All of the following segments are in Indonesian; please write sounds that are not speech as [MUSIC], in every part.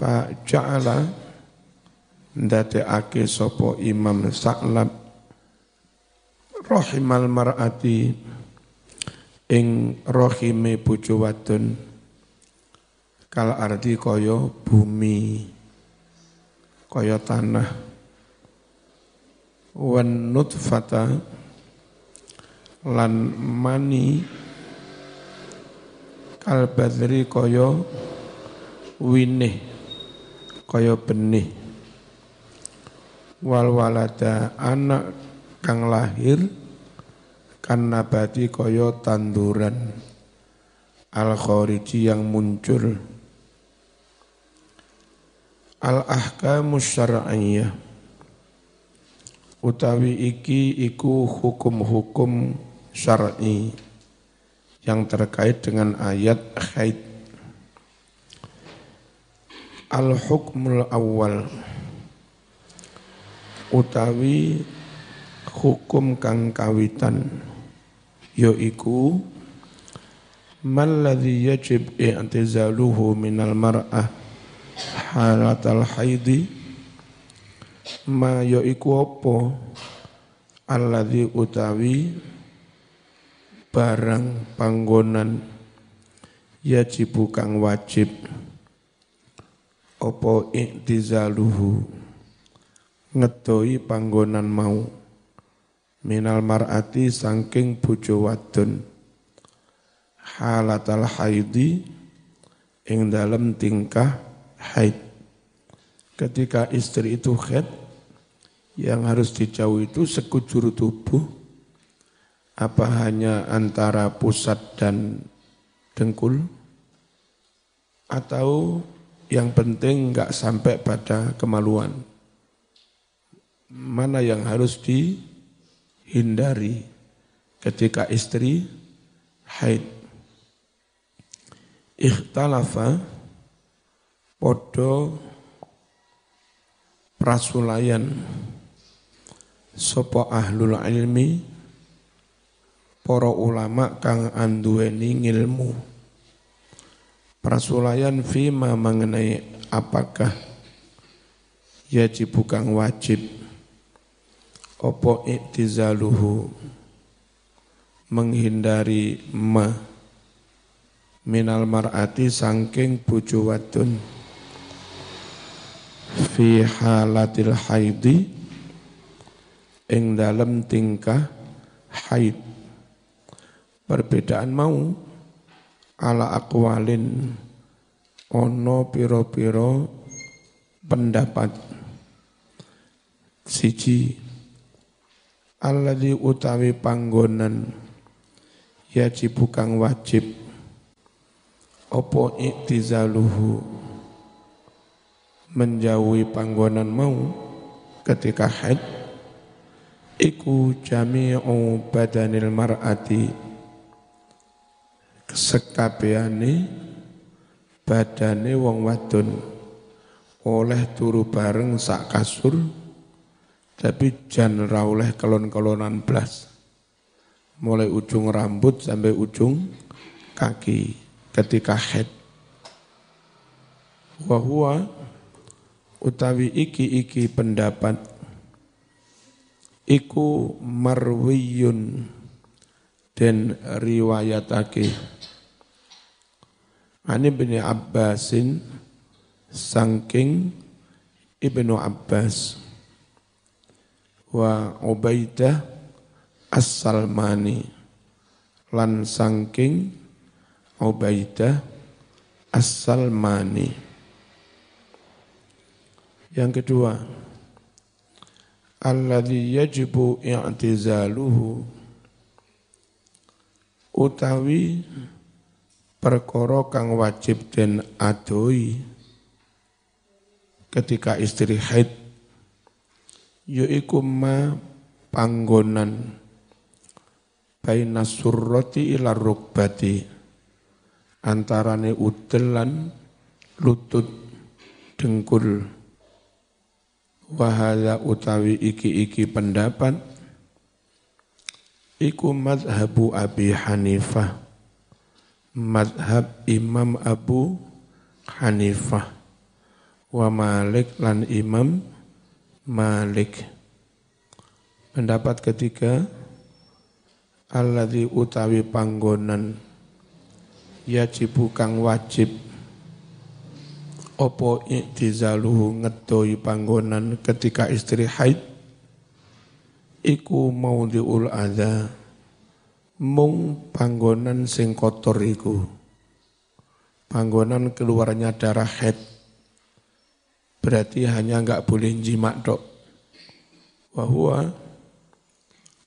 fa ja'ala ndadekake sapa Imam Sa'lab rahimal mar'ati ing rahime bojo wadon kal arti kaya bumi kaya tanah. Wan nutfata lan mani kal badri kaya winih kaya benih. Wal walada anak kang lahir kan nabati kaya tanduran. Al khariji yang muncul. Al ahkamu syar'iyyah utawi iki iku hukum-hukum syar'i yang terkait dengan ayat haid al hukmul awal utawi hukum kang kawitan yaiku man ladzi yajib i'tizaluhu minal mar'ah halatal haidi ma yaiku apa? Alladzi utawi barang panggonan yajib kang wajib apa i'tizaluhu? Ngedoi panggonan mau. Minal mar'ati sangking bojo wadon. Halatal haidi ing dalam tingkah haid. Ketika istri itu haid yang harus dijauh itu sekujur tubuh. Apa hanya antara pusat dan dengkul? Atau yang penting nggak sampai pada kemaluan. Mana yang harus di hindari ketika istri haid. Ikhtalafa podo prasulayan. Sopo ahlul ilmi para ulama kang anduweni ngilmu prasulayan fima mengenai apakah yajib kang wajib. Opo iktizaluhu menghindari ma. Minal mar'ati sangking bojo wadon. Fi halatil haidi ing dalam tingkah haid. Perbedaan mau ala akwalin ono piro-piro pendapat. Siji alladzi utawi panggonan yajib kang wajib. Opo iktizaluhu? Menjauhi panggonan mau ketika haid. Iku jami'u badanil mar'ati sekabehane badane wong wadon oleh turu bareng sak kasur tapi jangan rauleh kelon-kelonan belas. Mulai ujung rambut sampai ujung kaki ketika head. Wahua utawi iki-iki pendapat iku marwiyun dan riwayatake Ani bin Abbasin sangking Ibnu Abbas wa Ubaidah As-Salmani lan sangking Ubaidah As-Salmani. Yang kedua alladhi yajibu i'tizaluhu utawi perkara kang wajib den adoi ketika istri haid yaiku ma panggonan baina surrati ila rukbati antarane udelan lutut dengkul. Wahada utawi iki-iki pendapat iku madhabu Abi Hanifah madhab Imam Abu Hanifah. Wa Malik lan Imam Malik. Pendapat ketiga alladzi utawi panggonan yajibu kang wajib. Opo iktizaluhu ngedoi panggonan ketika istri haid? Iku maudhiul adza mung panggonan sing kotor iku. Panggonan keluarnya darah haid berarti hanya enggak boleh jimak dok. Bahwa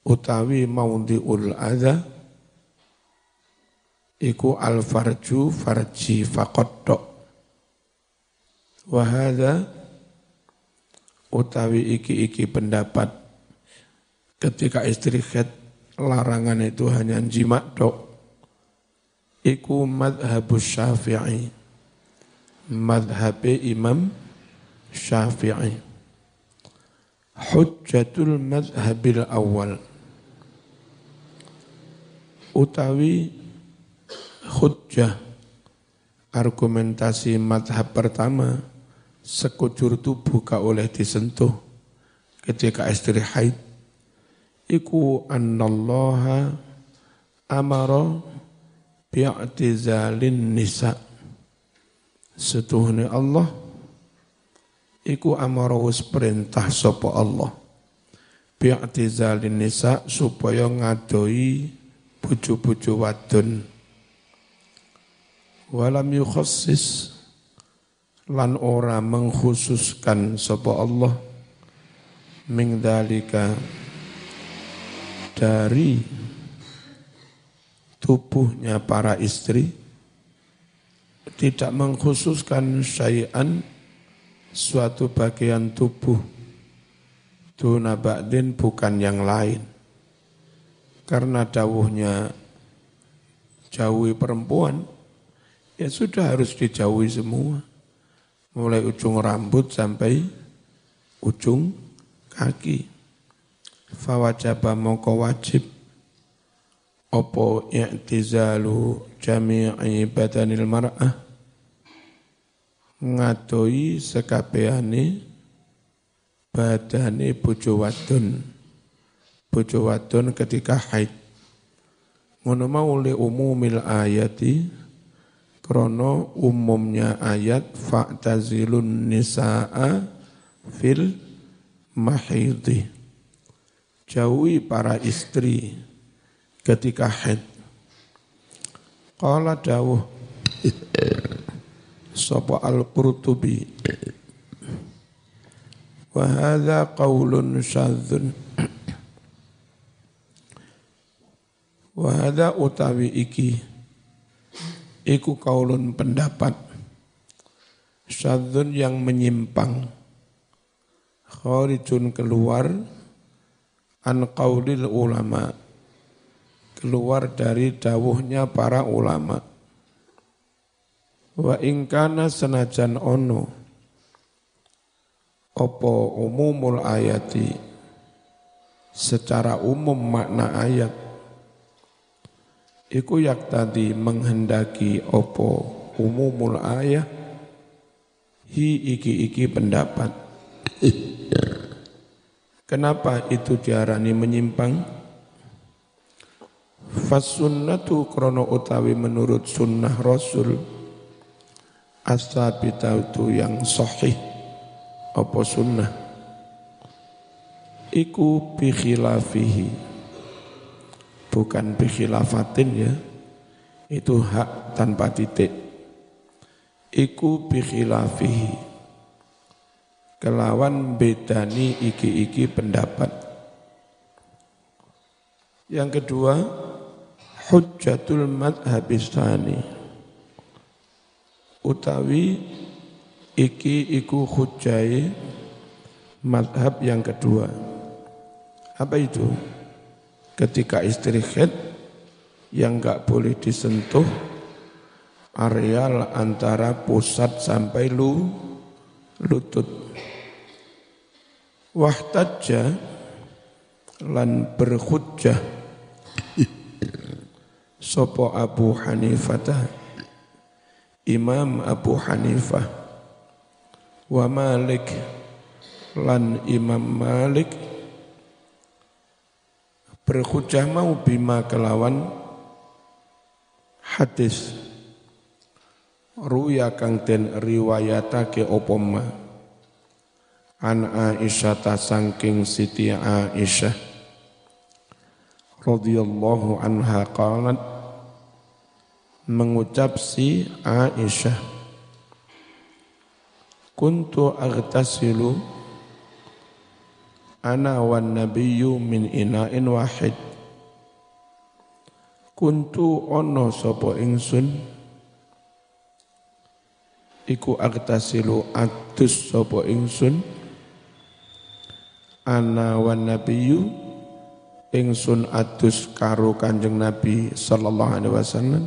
utawi maudhiul adza iku al farju farji faqat dok. Wahada utawi iki-iki pendapat. Ketika istri khed larangan itu hanya jimat dok. Iku madhabus syafi'i. Madhab imam syafi'i. Hujjatul madhabil awal. Utawi hujjah argumentasi madhab pertama sekujur tubuh gak oleh disentuh ketika istri haid iku annallaha amara bi'tizalin nisa. Setuhne Allah iku amara wis perintah sapa Allah. Bi'tizalin nisa supaya ngadoi bojo-bojo wadon. Walam yukhassis lan ora mengkhususkan sapa Allah. Ming dalika dari tubuhnya para istri tidak mengkhususkan syai'an suatu bagian tubuh duna ba'din bukan yang lain karena dawuhnya jauhi perempuan ya sudah harus dijauhi semua mulai ujung rambut sampai ujung kaki. Fawajaba mongko wajib. Opo i'tizalu jami'i badanil mar'ah? Ngadoi sekabehane badane bojo wadon. Bojo wadon ketika haid. Ngono mau umumil ayati krono umumnya ayat fa'tazilun nisa'a fil mahidi. Jauhi para istri ketika haid. Qala dawuh sapa al-Qurtubi wa hadza qaulun syadzun wa hadza utawi iki Iku kaulun pendapat Syadzun yang menyimpang Kharijun keluar An qaulil ulama. Keluar dari dawuhnya para ulama. Wa ingkana senajan ono. Opo umumul ayati. Secara umum makna ayat. Iku yak tadi menghendaki opo umumul ayah. Hi iki iki pendapat [LAUGHS] kenapa itu diarani menyimpang? Fasunnatu krono utawi menurut sunnah rasul asabitatu yang sahih. Apa sunnah? Iku bi khilafihi bukan bikhilafatin ya. Itu hak tanpa titik. Iku bikhilafihi kelawan bedani iki-iki pendapat yang kedua hujjatul madhabistani utawi iki iku hujjai madhab yang kedua apa itu? ketika istri head yang nggak boleh disentuh areal antara pusat sampai lu lutut. Wahtajja lan berhujjah. Sopo Abu Hanifah Imam Abu Hanifah wa Malik lan Imam Malik. Berhujjah mau bima kelawan? Hadis. Ruya kang den riwayatake apa ma an Aisyah ta saking Siti Aisyah radhiyallahu anha qalat mengucap si Aisyah kuntu agtasilu ana wan nabiyyu min ina'in wahid. Kuntu ono sapa ingsun? Iku agtasilu adus sapa ingsun ana wan nabiyyu ingsun adus karo Kanjeng Nabi sallallahu alaihi wasallam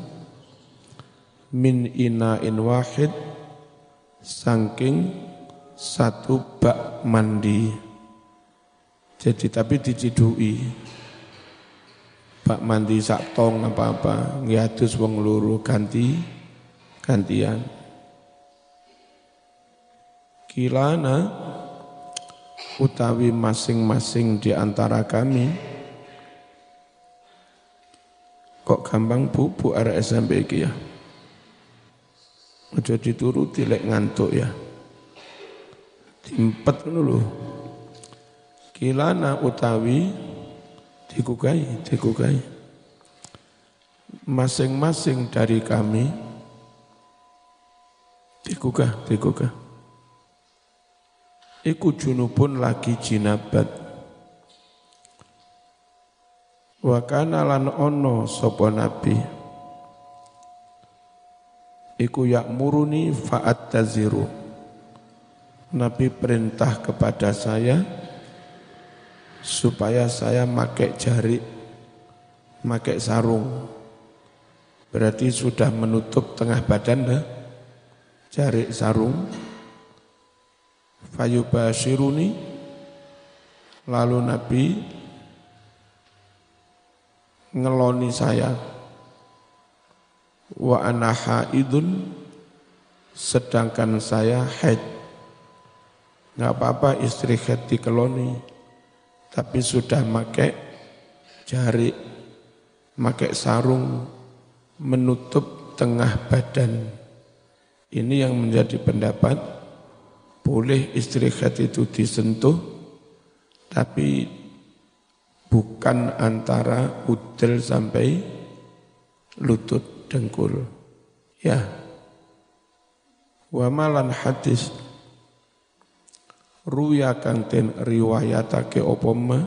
min inain wahid saking satu bak mandi. Jadi tapi dicidui. Bak mandi sak tong apa-apa ngiadus wong luru ganti gantian. Kilana utawi masing-masing di antara kami. Kok gampang bu? Bu RSMP iki ya? Aja dituruti lek ngantuk ya. Dimpet dulu kilana utawi dikukai dikukai masing-masing dari kami dikugah dikugah iku junubun lagi jinabat. Wa kana lan ono sapa nabi? Iku yakmuruni fa'at taziru nabi perintah kepada saya supaya saya pakai jari pakai sarung. Berarti sudah menutup tengah badan dah jari sarung fayubashiruni. Lalu Nabi ngeloni saya. Wa ana haidun sedangkan saya haid. Nggak apa-apa istri haid dikeloni tapi sudah make jari make sarung menutup tengah badan. Ini yang menjadi pendapat boleh istri khat itu disentuh tapi bukan antara udel sampai lutut dengkul. Ya. Wa malan hadis ruya kang ten riwayatake apa ma?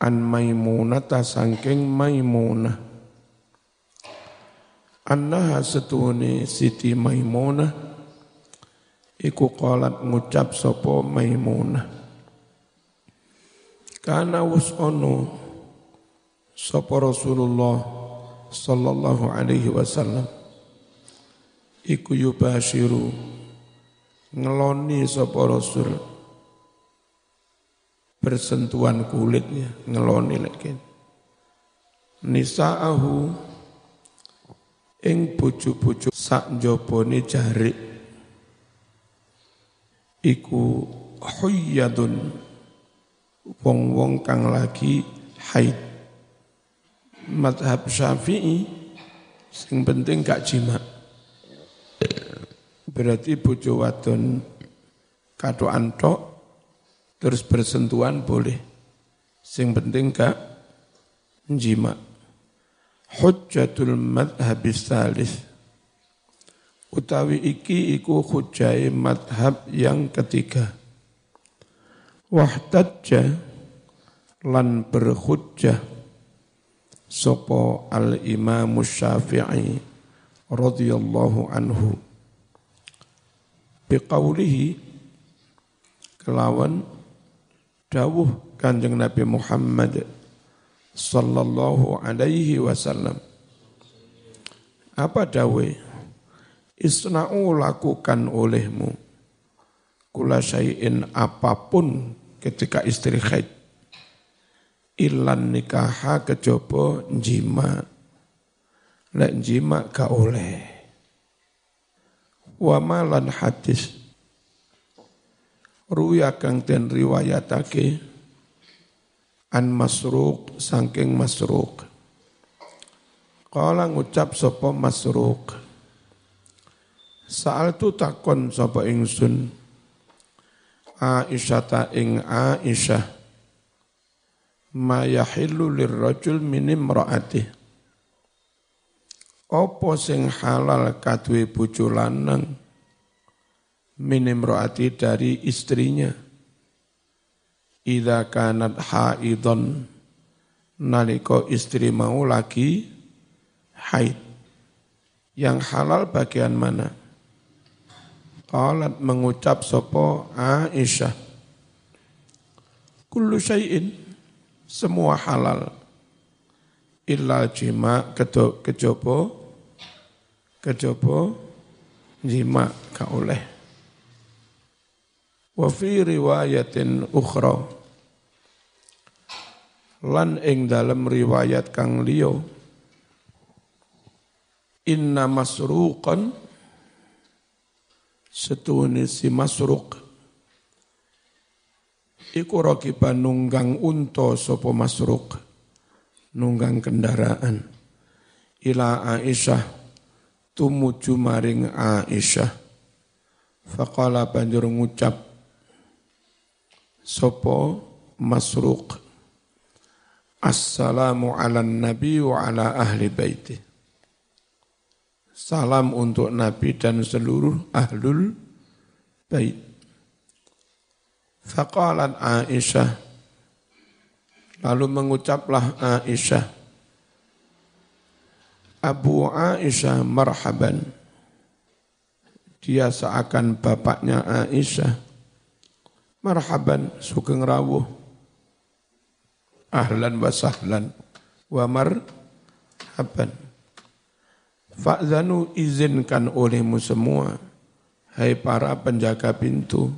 An maimunata sangking maimunah. Annaha setune siti maimunah iku qalat ngucap sapa Maimunah. Kana wus ono sapa Rasulullah sallallahu alaihi wasallam. Iku yubashiru ngeloni sapa Rasul. Bersentuhan kulitnya ngeloni lagi nisaahu ing bojo-bojo sak jabone jarik iku huyyadun. Wong-wong kang lagi haid. Madhab syafi'i sing penting gak jima berarti bojo wadon kado antok terus bersentuhan boleh. Sing penting gak jima hujjatul madhabis salis utawi iki iku hujjai madhab yang ketiga. Wahtajja lan berhujjah sopo al imam syafi'i radhiyallahu anhu. Biqaulihi kelawan dawuh kanjeng Nabi Muhammad sallallahu alaihi wasallam. Apa dawuh Isna'u lakukan olehmu. Kula syai'in apa pun ketika istri haid. Ilan nikaha kejobo jima lek jima ka oleh. Wa malan hadis. Ruya kang den riwayatake an masruq saking masruq. Kala ngucap sapa masruq Saal tu takon sapa ingsun Aisyah ta ing Aisyah ma yahillu lirrajul min imraatih Apa sing halal kadue bojo lanang minim roati dari istrinya. Ida kanat haidon naliko istri mau lagi haid. Yang halal bagian mana? Qalat mengucap sopo Aisyah. Kullu syai'in semua halal. Illa jima kejopo kejopo jima ka oleh. Wa fi riwayatin ukhra lan ing dalam riwayat kang liya inna masruqan setune si masruq iku rakiban nunggang unta sapa masruq nunggang kendaraan. Ila Aisyah tumuju maring Aisyah. Faqala banjur ngucap sopo masruq Assalamu ala nabi wa ala ahli baiti. Salam untuk Nabi dan seluruh ahlul bait. Faqalat Aisyah Lalu mengucaplah Aisyah Abu Aisyah marhaban. Dia seakan bapaknya Aisyah marhaban sugeng rawuh. Ahlan wa sahlan wa marhaban Fa'zanu izinkan olehmu semua, hai para penjaga pintu,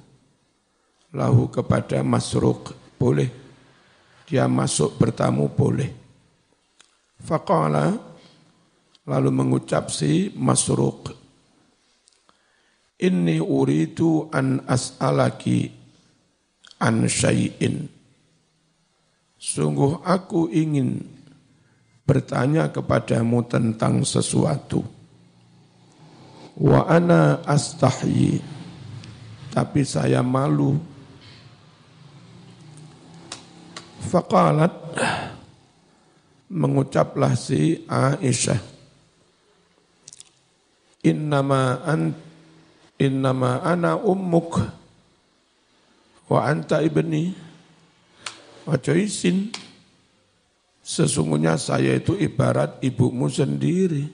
lahu kepada masruk, boleh. Dia masuk bertamu, boleh. Faqala, lalu mengucap si masruk, Inni uridu an as'alaki an syai'in. Sungguh aku ingin bertanya kepadamu tentang sesuatu. Wa ana astahyi, tapi saya malu. Faqalat, mengucaplah si Aisyah, Innama an innama ana ummuk Wa anta ibni, ojo izin. Sesungguhnya saya itu ibarat ibumu sendiri.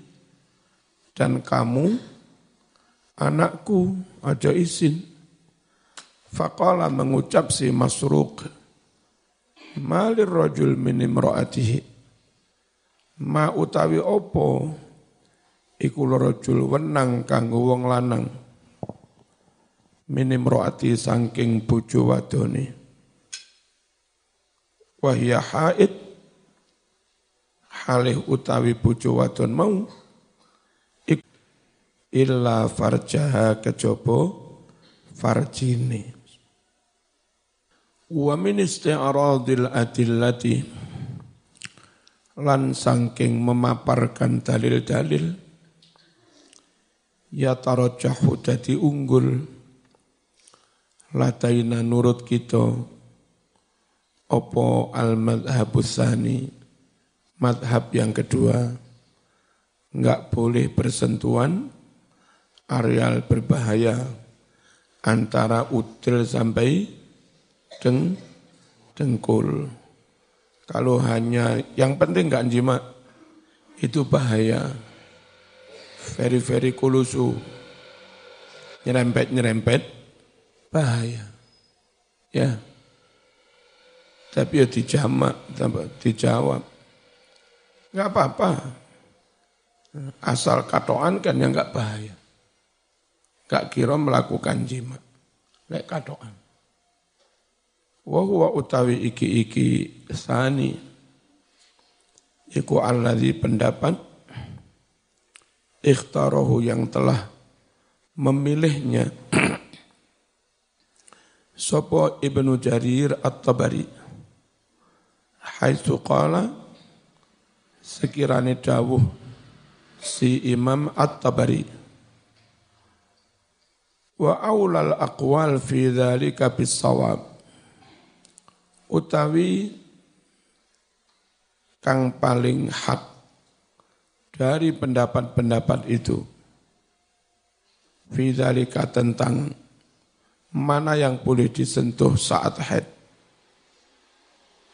Dan kamu anakku, ojo izin. Faqala mengucap si masruq, Malir rajul min imra'atihi. Ma utawi opo, iku rajul wenang kanggo wong lanang minim roati sangking bojo wadone wahya haid halih utawi bojo wadon mau. Illa farjaha kejobo farjini. Wa min isti'radil adillati. Lan sangking memaparkan dalil-dalil. Ya tarajahu dadi unggul. Lataina nurut kita. Opo al madhabus sani madhab yang kedua enggak boleh bersentuhan areal berbahaya antara util sampai deng dengkul. Kalau hanya yang penting enggak jima itu bahaya. Very very kulusu. Nyerempet nyerempet bahaya. Ya. Tapi ya dijamak, dijawab. Enggak apa-apa. Asal katoan kan yang enggak bahaya. Enggak kira melakukan jima. Lek katoan. Wa huwa utawi iki-iki sani. Iku alladhi pendapat ikhtarahu yang telah memilihnya Sopo Ibnu Jarir At-Tabari Haitsu qala sekiranya dawuh si Imam At-Tabari. Wa aulal aqwal fi dzalika bisawab utawi kang paling hak dari pendapat-pendapat itu. Fi dzalika tentang mana yang boleh disentuh saat haid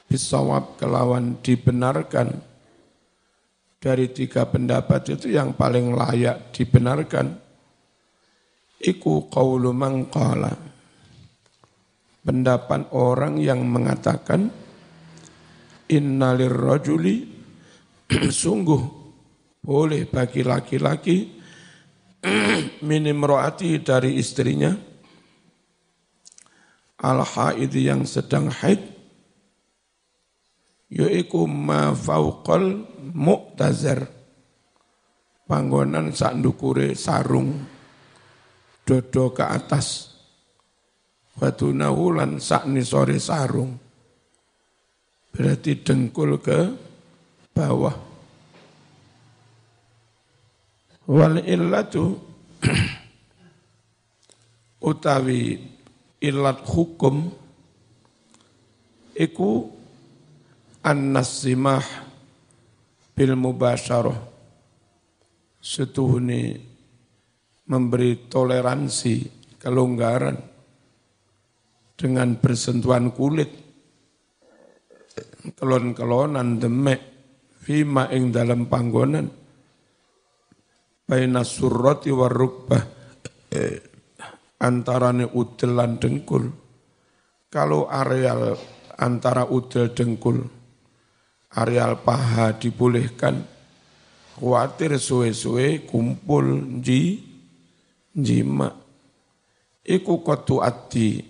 bisawab kelawan dibenarkan dari tiga pendapat itu yang paling layak dibenarkan iku qawlu man qala. Pendapat orang yang mengatakan innalir rajuli [CLEARS THROAT] sungguh boleh bagi laki-laki [CLEARS THROAT] minim roati dari istrinya al haid yang sedang haid yaiku ma fauqal mu'tazar panggonan sak sarung dodo ke atas. Batu nahulan sakni sore sarung. Berarti dengkul ke bawah. Wal illatu [CLEARS THROAT] utawi ilat hukum iku an-nasimah bil mubasyarah setuhuni memberi toleransi, kelonggaran dengan bersentuhan kulit, kelon-kelonan demek, fima ing dalam panggonan, baina surrati warrukbah, eh, antarane udel lan dengkul. Kalau areal antara udel dengkul, areal paha dibolehkan, khawatir suwe-suwe kumpul ji jima iku kotu ati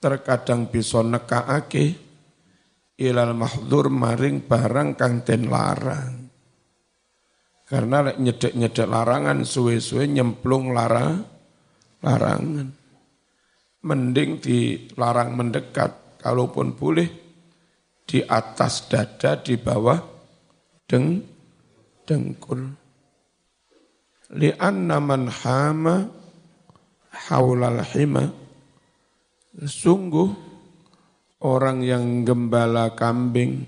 terkadang bisa nekaake ilal mahdur maring barang kang den larang. Karena nyedek-nyedek larangan suwe-suwe nyemplung lara larangan. Mending dilarang mendekat kalaupun boleh di atas dada di bawah deng dengkul. Li'anna man hama haulal hima. Sungguh orang yang gembala kambing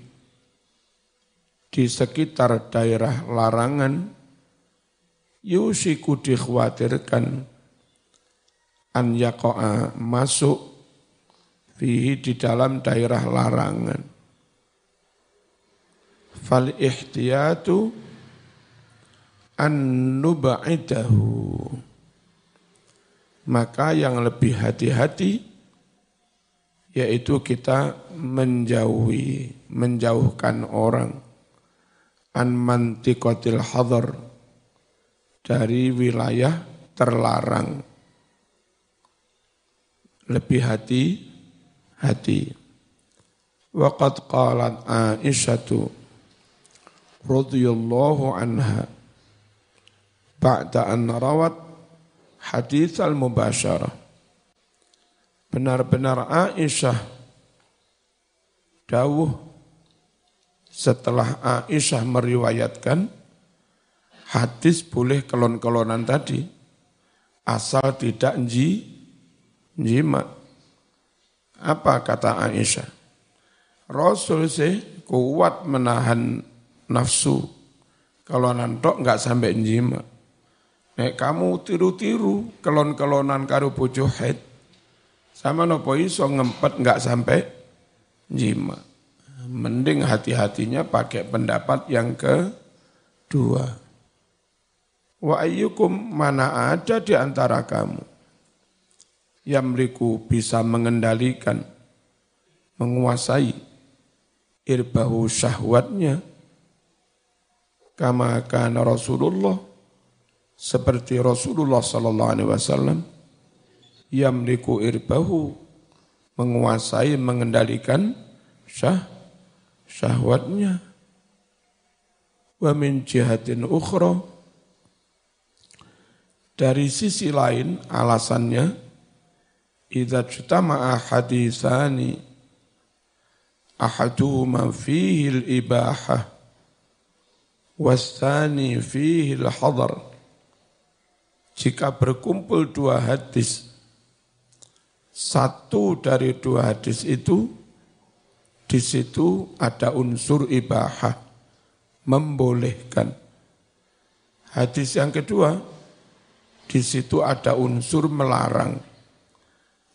di sekitar daerah larangan yusiku dikhawatirkan an yako'a masuk fihi di dalam daerah larangan fal ihtiyatu an-nubaidahu. Maka yang lebih hati-hati yaitu kita menjauhi, menjauhkan orang an mantikotil hadar dari wilayah terlarang. Lebih hati-hati. Waqad qalat Aisyatu radhiyallahu anha ba'da an rawat hadis al-mubasyarah. Benar-benar Aisyah dawuh setelah Aisyah meriwayatkan hadis boleh kelon-kelonan tadi asal tidak ji jima. Apa kata Aisyah? Rasul sih kuat menahan nafsu. Kalau nantok nggak sampai jima. Nek kamu tiru-tiru kelon-kelonan karo bojo haid, sama nopo iso ngempet nggak sampai jima. Mending hati-hatinya pakai pendapat yang kedua. Wa ayyukum mana ada di antara kamu yang beriku bisa mengendalikan, menguasai irbahu syahwatnya, kama kana Rasulullah seperti Rasulullah sallallahu alaihi wasallam yamliku irbahu menguasai mengendalikan syah syahwatnya. Wa min jihatin ukhra dari sisi lain alasannya idza jtama'a hadisani ahaduhuma fihi al-ibahah wasani fihi al-hadar. Jika berkumpul dua hadis satu dari dua hadis itu di situ ada unsur ibahah membolehkan. Hadis yang kedua di situ ada unsur melarang.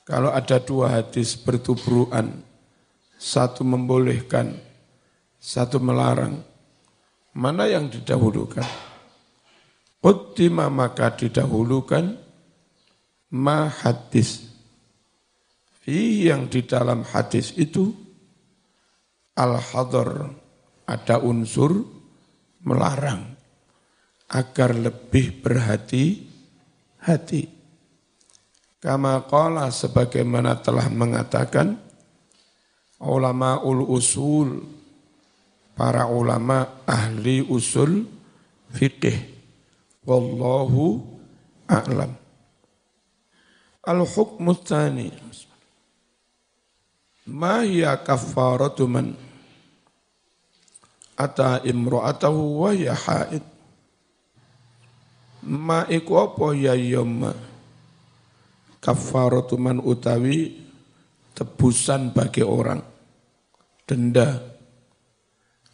Kalau ada dua hadis bertubruan satu membolehkan satu melarang Mana yang didahulukan? Quttima maka didahulukan ma hadis. Fi yang di dalam hadis itu al-hadar ada unsur melarang agar lebih berhati-hati. Kama qala sebagaimana telah mengatakan ulama ul usul para ulama ahli usul fikih. Wallahu a'lam. Al-hukmu tsani. Ma hiya kaffaratu man ata imra'atahu wa ya haid. Ma iku apa ya yomma kaffaratu man utawi tebusan bagi orang denda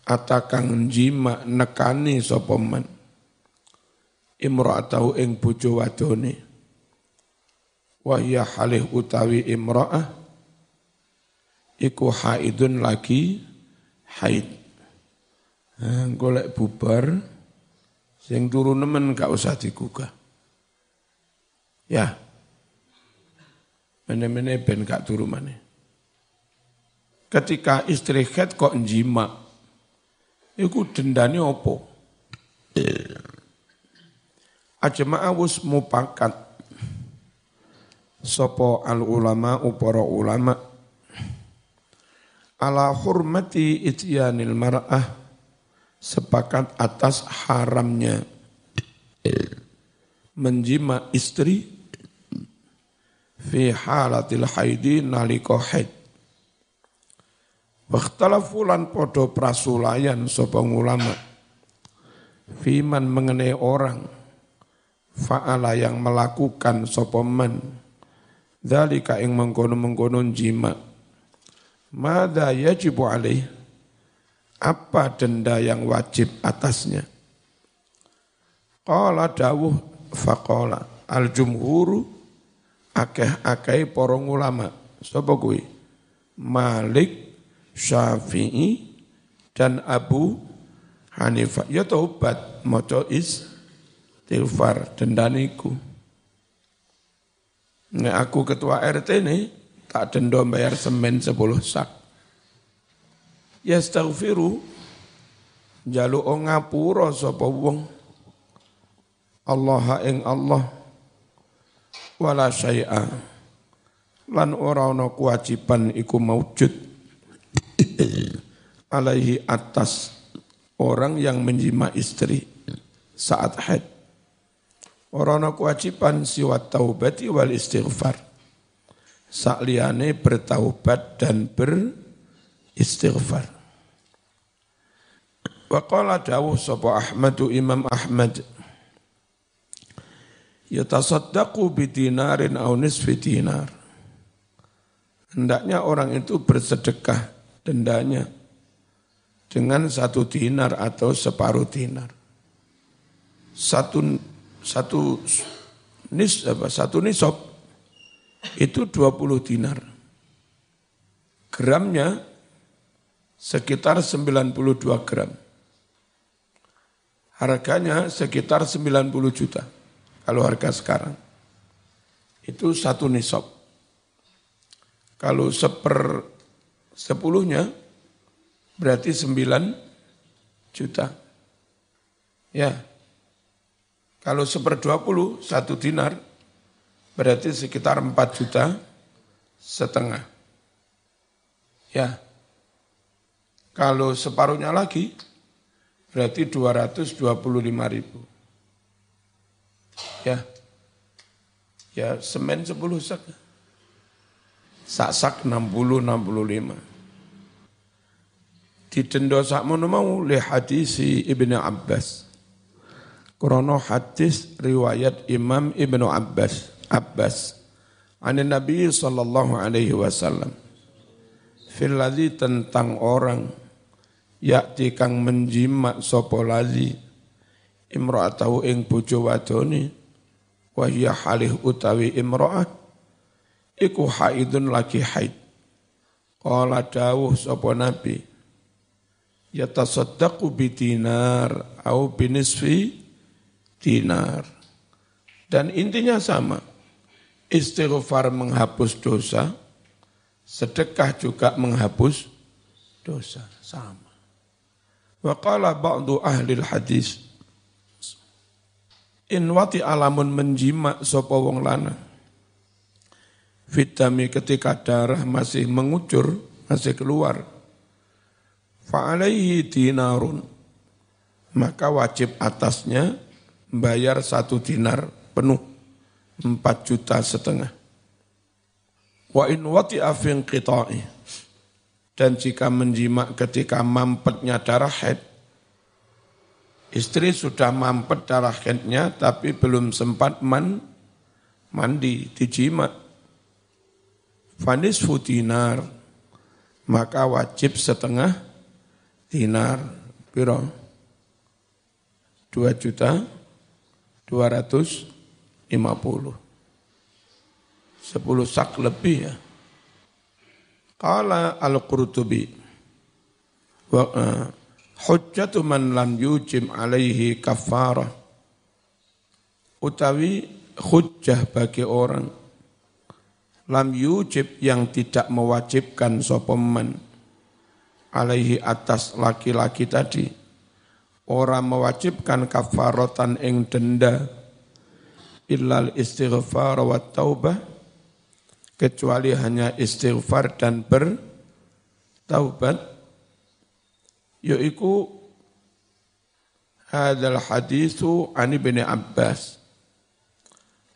atakang jima nekani sapa man imra'atahu ing bojo wadone. Wa hiya halih utawi imra'ah. Iku haidun lagi haid. Golek bubar. Sing turu nemen gak usah digugah. Ya. Mene-mene ben gak turu maneh. Ketika istri head kok jima Iku dendane opo? Ajma'a wis mupakat. Sapa al ulama upara ulama. Ala hurmati ityanil mar'ah sepakat atas haramnya. Menjima istri fi halatil haidi nalika haid Wakhtalafu lan podo prasulayan sapa ulama fiman mengenai orang. Fa'ala yang melakukan sapa man. Dzalika ing mengkono-mengkono jima mada yajibu alaih. Apa denda yang wajib atasnya? Qala dawuh faqala al jumhuru akeh-akeh para ulama sapa kuwi? Malik Syafi'i dan Abu Hanifah. Ya taubat, maca istighfar dendaniku. Nek aku ketua RT nih, tak denda bayar semen 10 sak. Ya astaghfiru, jaluk ngapura sapa wong. Allah ing Allah wala syai'a lan ora ana kewajiban iku maujud alaihi atas orang yang menjima istri saat haid. Orang kewajiban siwat taubati wal istighfar. Sakliane bertaubat dan beristighfar. Wa qala dawuh sapa Ahmadu Imam Ahmad yatasaddaqu bidinarin au nisfi dinar. Hendaknya orang itu bersedekah dendanya dengan satu dinar atau separuh dinar. Satu satu nis apa satu nisab itu 20 dinar. Gramnya sekitar 92 gram. Harganya sekitar 90 juta kalau harga sekarang. Itu satu nisab. Kalau seper sepuluhnya berarti sembilan juta. Ya, kalau seperdua puluh, satu dinar, berarti sekitar empat juta setengah. Ya, kalau separuhnya lagi, berarti dua ratus dua puluh lima ribu. Ya, ya semen sepuluh sak. Sak-sak 60 65 didenda sakmono mau li hadisi Ibnu Abbas. Krono hadis riwayat Imam Ibnu Abbas Abbas. An Nabi sallallahu alaihi wasallam. Fil tentang orang yakti kang menjimak sapa ladzi imra'atahu ing bojo wadone wa halih utawi imra'ah iku haidun lagi haid qala dawuh sapa nabi yatasaddaqu dinar au binisfi dinar. Dan intinya sama. Istighfar menghapus dosa, sedekah juga menghapus dosa. Sama. Wa qala ba'du ahli hadis In wati alamun menjima sapa wong lanang Vitami ketika darah masih mengucur, masih keluar. Fa'alaihi dinarun. Maka wajib atasnya bayar satu dinar penuh, empat juta setengah. Wa in wati afin qita'i. Dan jika menjimak ketika mampetnya darah head, istri sudah mampet darah headnya tapi belum sempat man, mandi, dijimak. Fanis dinar, maka wajib setengah dinar, piro? Dua juta 250. 10 sak lebih ya. Qala al-Qurtubi wa uh, hujjatu man lam yujim alaihi kafarah utawi hujjah bagi orang lam yujib yang tidak mewajibkan sopeman alaihi atas laki-laki tadi. Orang mewajibkan kafarotan ing denda. Illal istighfar wa taubah. Kecuali hanya istighfar dan bertaubat. Yaitu hadal hadisu an ibni Abbas.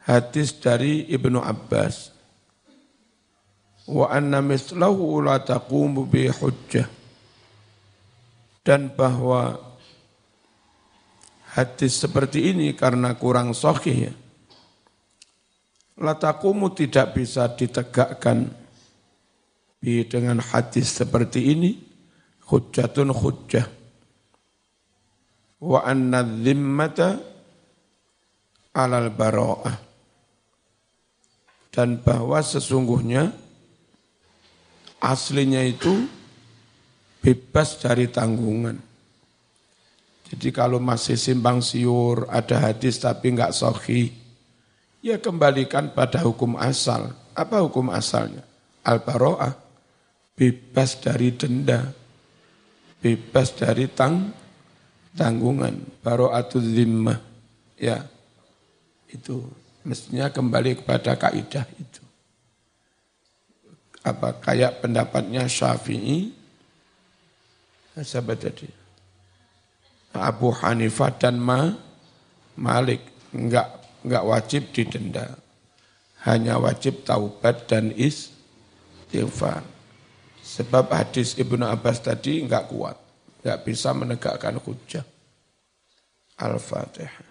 Hadis dari Ibnu Abbas wa anna mislahu la taqumu bi hujjah dan bahwa hadis seperti ini karena kurang sahih ya. Latakumu tidak bisa ditegakkan bi dengan hadis seperti ini hujjatun hujjah wa anna dhimmata alal bara'ah dan bahwa sesungguhnya aslinya itu bebas dari tanggungan jadi kalau masih simpang siur, ada hadis tapi enggak sohi, ya kembalikan pada hukum asal. Apa hukum asalnya? Al-Baro'ah, bebas dari denda, bebas dari tang, tanggungan, baro'atul zimmah. Ya, itu mestinya kembali kepada kaidah itu. Apa kayak pendapatnya Syafi'i, sahabat tadi Abu Hanifah dan Ma, Malik enggak enggak wajib didenda. Hanya wajib taubat dan istighfar. Sebab hadis Ibnu Abbas tadi enggak kuat, enggak bisa menegakkan hujah. Al-Fatihah.